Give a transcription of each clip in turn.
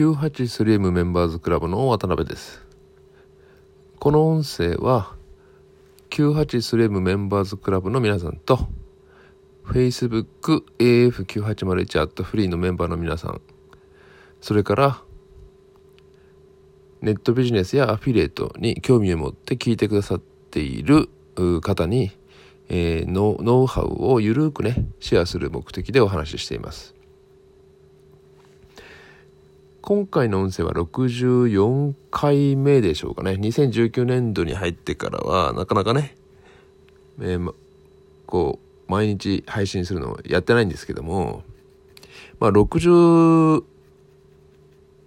983M メンバーズクラブの渡辺です。この音声は 983M メンバーズクラブの皆さんと Facebook AF9801 アットフリーのメンバーの皆さんそれからネットビジネスやアフィリエイトに興味を持って聞いてくださっている方に、えー、ノノウハウをゆるくねシェアする目的でお話ししています。今回の音声は64回目でしょうかね。2019年度に入ってからはなかなかね、えー、こう毎日配信するのをやってないんですけどもまあ60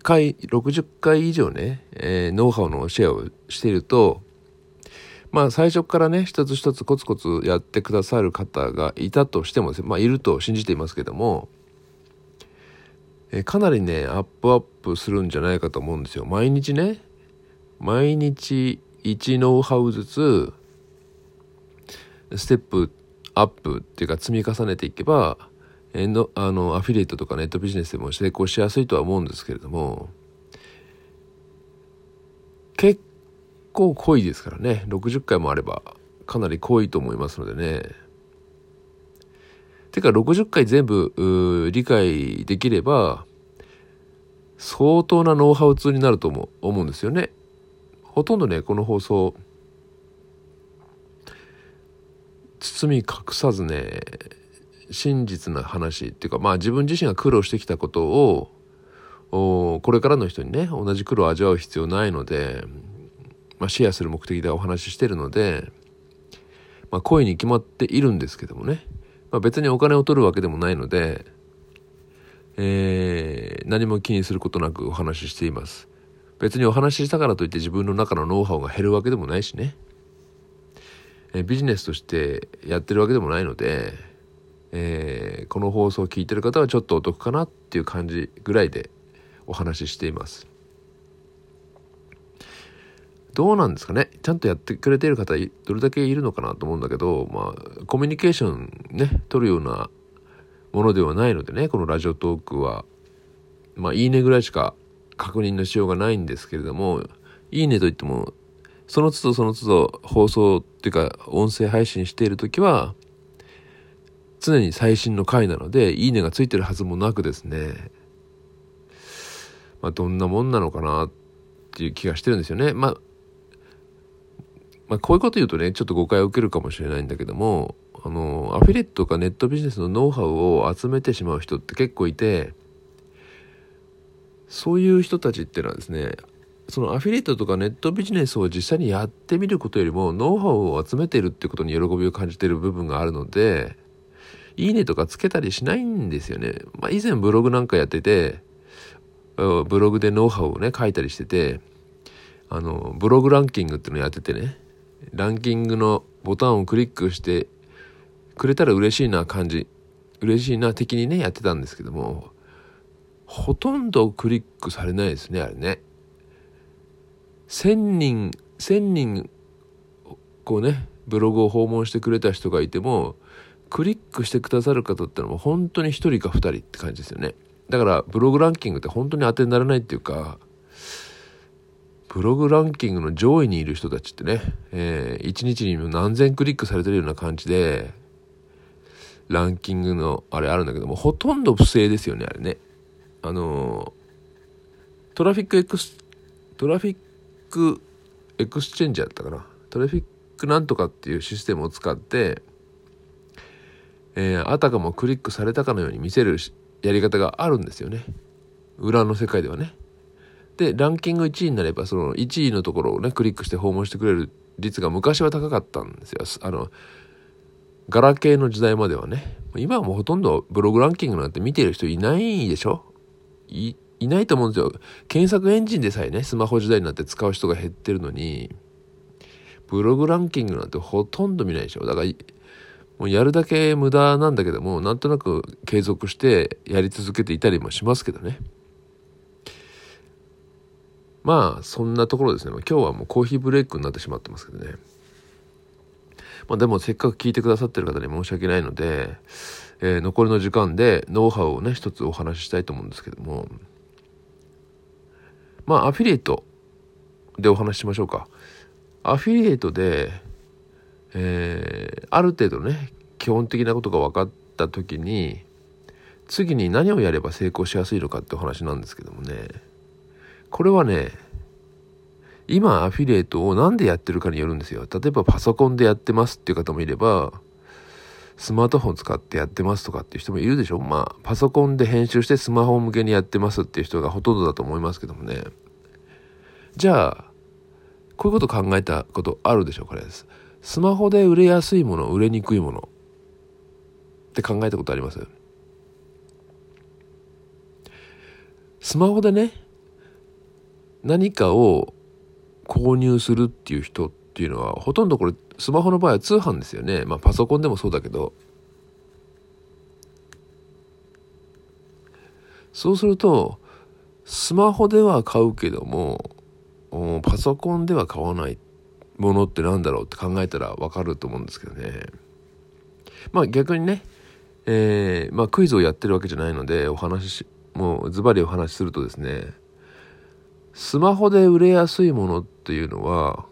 回、60回以上ね、えー、ノウハウのシェアをしていると、まあ最初からね、一つ一つコツコツやってくださる方がいたとしても、まあいると信じていますけども、え、かなりね、アップアップするんじゃないかと思うんですよ。毎日ね、毎日1ノウハウずつ、ステップアップっていうか積み重ねていけば、えのあのアフィリエイトとかネットビジネスでも成功しやすいとは思うんですけれども結構濃いですからね。60回もあればかなり濃いと思いますのでね。てか60回全部理解できれば相当なノウハウ通になると思思うんですよね。ほとんどねこの放送包み隠さずね真実な話っていうかまあ自分自身が苦労してきたことをこれからの人にね同じ苦労を味わう必要ないので、まあ、シェアする目的でお話ししてるので、まあ、声に決まっているんですけどもね、まあ、別にお金を取るわけでもないので、えー、何も気にすることなくお話ししています。別にお話ししたからといって自分の中のノウハウが減るわけでもないしね、えー、ビジネスとしてやってるわけでもないのでえー、この放送を聞いてる方はちょっとお得かなっていう感じぐらいでお話ししています。どうなんですかね。ちゃんとやってくれている方どれだけいるのかなと思うんだけどまあコミュニケーションね取るようなものではないのでねこのラジオトークは。まあいいねぐらいしか確認のしようがないんですけれどもいいねといってもその都度その都度放送っていうか音声配信している時は常に最新の回なので、いいねがついてるはずもなくですね、まあ、どんなもんなのかなっていう気がしてるんですよね。まあ、まあ、こういうこと言うとね、ちょっと誤解を受けるかもしれないんだけども、あの、アフィリエイトとかネットビジネスのノウハウを集めてしまう人って結構いて、そういう人たちっていうのはですね、そのアフィリエイトとかネットビジネスを実際にやってみることよりもノウハウを集めているってことに喜びを感じている部分があるのでいいねとかつけたりしないんですよね。まあ、以前ブログなんかやってて、ブログでノウハウをね、書いたりしてて、あの、ブログランキングっていうのをやっててね、ランキングのボタンをクリックしてくれたら嬉しいな感じ、嬉しいな的にね、やってたんですけども、ほとんどクリックされないですね、あれね。1000人、1000人、こうね、ブログを訪問してくれた人がいても、クリックしてくださる方ってのは本当に1人か2人って感じですよね。だからブログランキングって本当に当てにならないっていうか、ブログランキングの上位にいる人たちってね、えー、1日に何千クリックされてるような感じで、ランキングのあれあるんだけども、ほとんど不正ですよね、あれね。あのー、 traffic ex、traffic exchanger だったかな。トラフィックなんとかっていうシステムを使って、えー、あたかもクリックされたかのように見せるやり方があるんですよね。裏の世界ではね。で、ランキング1位になれば、その1位のところをね、クリックして訪問してくれる率が昔は高かったんですよ。あの、ガラケーの時代まではね。今はもうほとんどブログランキングなんて見てる人いないでしょ？い、いないと思うんですよ。検索エンジンでさえね、スマホ時代になって使う人が減ってるのに、ブログランキングなんてほとんど見ないでしょ。だから、もうやるだけ無駄なんだけども、なんとなく継続してやり続けていたりもしますけどね。まあ、そんなところですね。今日はもうコーヒーブレイクになってしまってますけどね。まあでもせっかく聞いてくださってる方に申し訳ないので、えー、残りの時間でノウハウをね、一つお話ししたいと思うんですけども、まあアフィリエイトでお話ししましょうか。アフィリエイトで、えー、ある程度ね基本的なことが分かった時に次に何をやれば成功しやすいのかってお話なんですけどもねこれはね今アフィリエイトを何でやってるかによるんですよ。例えばパソコンでやってますっていう方もいればスマートフォン使ってやってますとかっていう人もいるでしょ。まあパソコンで編集してスマホ向けにやってますっていう人がほとんどだと思いますけどもね。じゃあこういうこと考えたことあるでしょうこれです。スマホで売れやすいもの売れにくいものって考えたことあります？スマホでね何かを購入するっていう人っていうのはほとんどこれスマホの場合は通販ですよね。まあパソコンでもそうだけど。そうするとスマホでは買うけどもパソコンでは買わないものって何だろうって考えたら分かると思うんですけどね。まあ逆にね、えー、まあ、クイズをやってるわけじゃないのでお話しもうズバリお話しするとですねスマホで売れやすいものっていうのは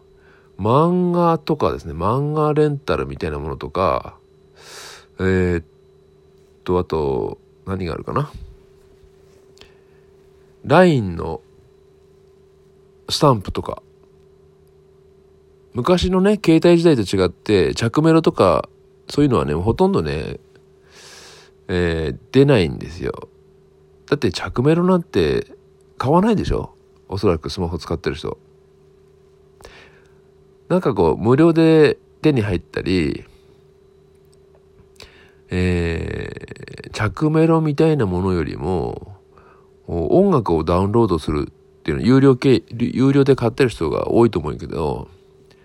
漫画とかですね漫画レンタルみたいなものとかえー、っとあと何があるかな。LINE のスタンプとか。昔のね携帯時代と違って着メロとかそういうのはねほとんどね、えー、出ないんですよ。だって着メロなんて買わないでしょ。おそらくスマホ使ってる人。なんかこう無料で手に入ったりえー、着メロみたいなものよりも音楽をダウンロードするっていうの有料系有料で買ってる人が多いと思うけど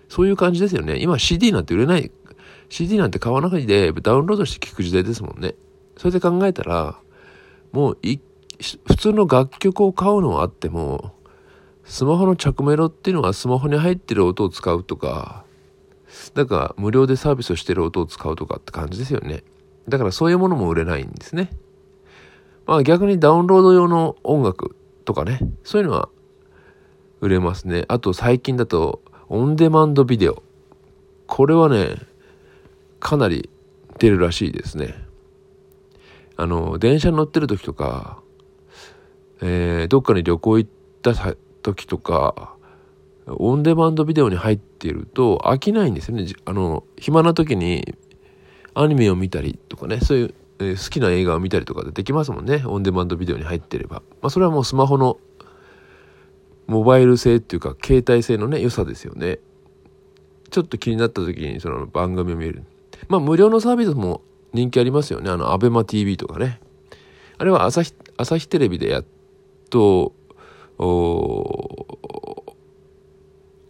そういう感じですよね。今 CD なんて売れない CD なんて買わないでダウンロードして聴く時代ですもんね。それで考えたらもうい普通の楽曲を買うのはあってもスマホの着メロっていうのはスマホに入ってる音を使うとかだか無料でサービスをしてる音を使うとかって感じですよね。だからそういうものも売れないんですね。まあ逆にダウンロード用の音楽とかねそういうのは売れますね。あと最近だとオンデマンドビデオ。これはねかなり出るらしいですね。あの電車に乗ってる時とかえー、どっかに旅行行った時とかオンデマンドビデオに入っていると飽きないんですよね。あの暇な時にアニメを見たりとかねそういう、えー、好きな映画を見たりとかでできますもんね。オンデマンドビデオに入ってれば、まあ、それはもうスマホのモバイル性っていうか携帯性のね良さですよね。ちょっと気になった時にその番組を見る。まあ無料のサービスも人気ありますよね。あのアベマ t v とかね。あれは朝日朝日テレビでやっとア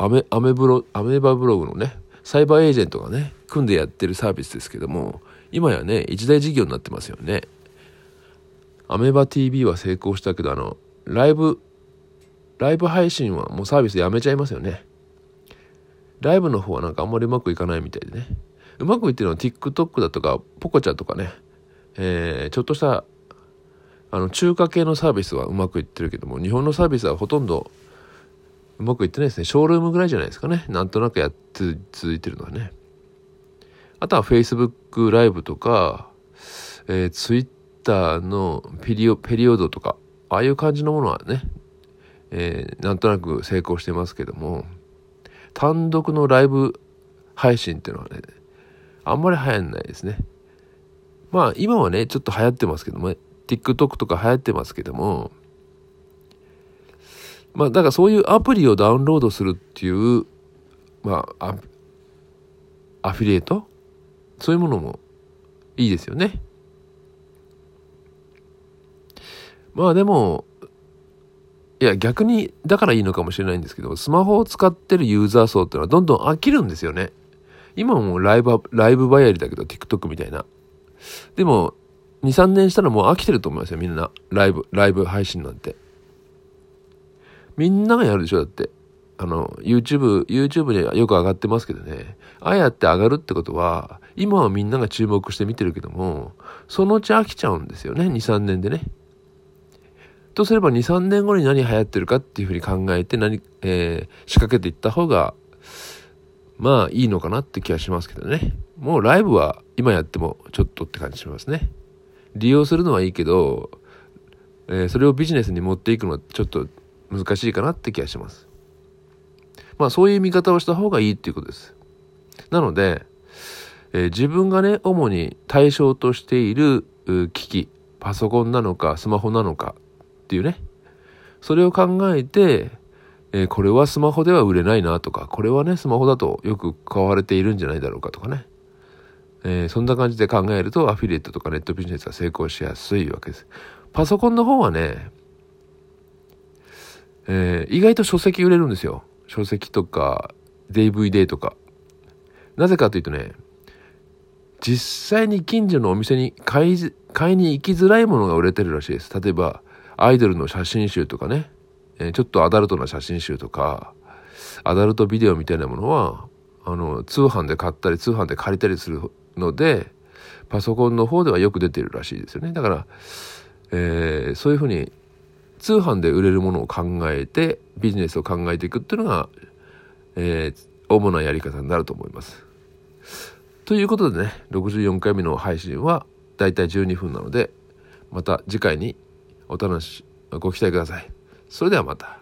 メアメブロアメーバブログのねサイバーエージェントがね組んでやってるサービスですけども今やね一大事業になってますよね。アメーバ TV は成功したけどあのライブライブ配信はもうサービスやめちゃいますよね。ライブの方はなんかあんまりうまくいかないみたいでね。うまくいってるのは TikTok だとかポコチャとかね、えー、ちょっとしたあの中華系のサービスはうまくいってるけども日本のサービスはほとんどうまくいってないですね。ショールームぐらいじゃないですかね。なんとなくやって続いてるのはね。あとは Facebook ライブとか、えー、Twitter のペリオペリオドとかああいう感じのものはね、えー、なんとなく成功してますけども単独のライブ配信っていうのはねあんまり流行んないですね。まあ今はねちょっと流行ってますけども、ね、TikTok とか流行ってますけども、まあ、だからそういうアプリをダウンロードするっていう、まあ、アフィリエイト？そういうものもいいですよね。まあでも、いや逆にだからいいのかもしれないんですけど、スマホを使ってるユーザー層っていうのはどんどん飽きるんですよね。今もライブ、ライブバイアリだけど TikTok みたいな。でも、2、3年したらもう飽きてると思いますよ、みんな。ライブ、ライブ配信なんて。みんながやるでしょ、だって。あの、YouTube、YouTube によく上がってますけどね。ああやって上がるってことは、今はみんなが注目して見てるけども、そのうち飽きちゃうんですよね、2、3年でね。とすれば2、3年後に何流行ってるかっていうふうに考えて何、えー、仕掛けていった方が、まあいいのかなって気はしますけどね。もうライブは今やってもちょっとって感じしますね。利用するのはいいけど、えー、それをビジネスに持っていくのはちょっと難しいかなって気がします。まあそういう見方をした方がいいっていうことです。なので、えー、自分がね、主に対象としている機器、パソコンなのかスマホなのかっていうね、それを考えて、えー、これはスマホでは売れないなとか、これはね、スマホだとよく買われているんじゃないだろうかとかね。えー、そんな感じで考えるとアフィリエイトとかネットビジネスは成功しやすいわけです。パソコンの方はね、えー、意外と書籍売れるんですよ。書籍とか DVD とか。なぜかというとね、実際に近所のお店に買い買いに行きづらいものが売れてるらしいです。例えば、アイドルの写真集とかね、えー、ちょっとアダルトな写真集とか、アダルトビデオみたいなものは、あの、通販で買ったり、通販で借りたりするので、パソコンの方ではよく出てるらしいですよね。だから、えー、そういうふうに通販で売れるものを考えてビジネスを考えていくっていうのが、えー、主なやり方になると思います。ということでね64回目の配信はだいたい12分なのでまた次回にお楽しご期待ください。それではまた。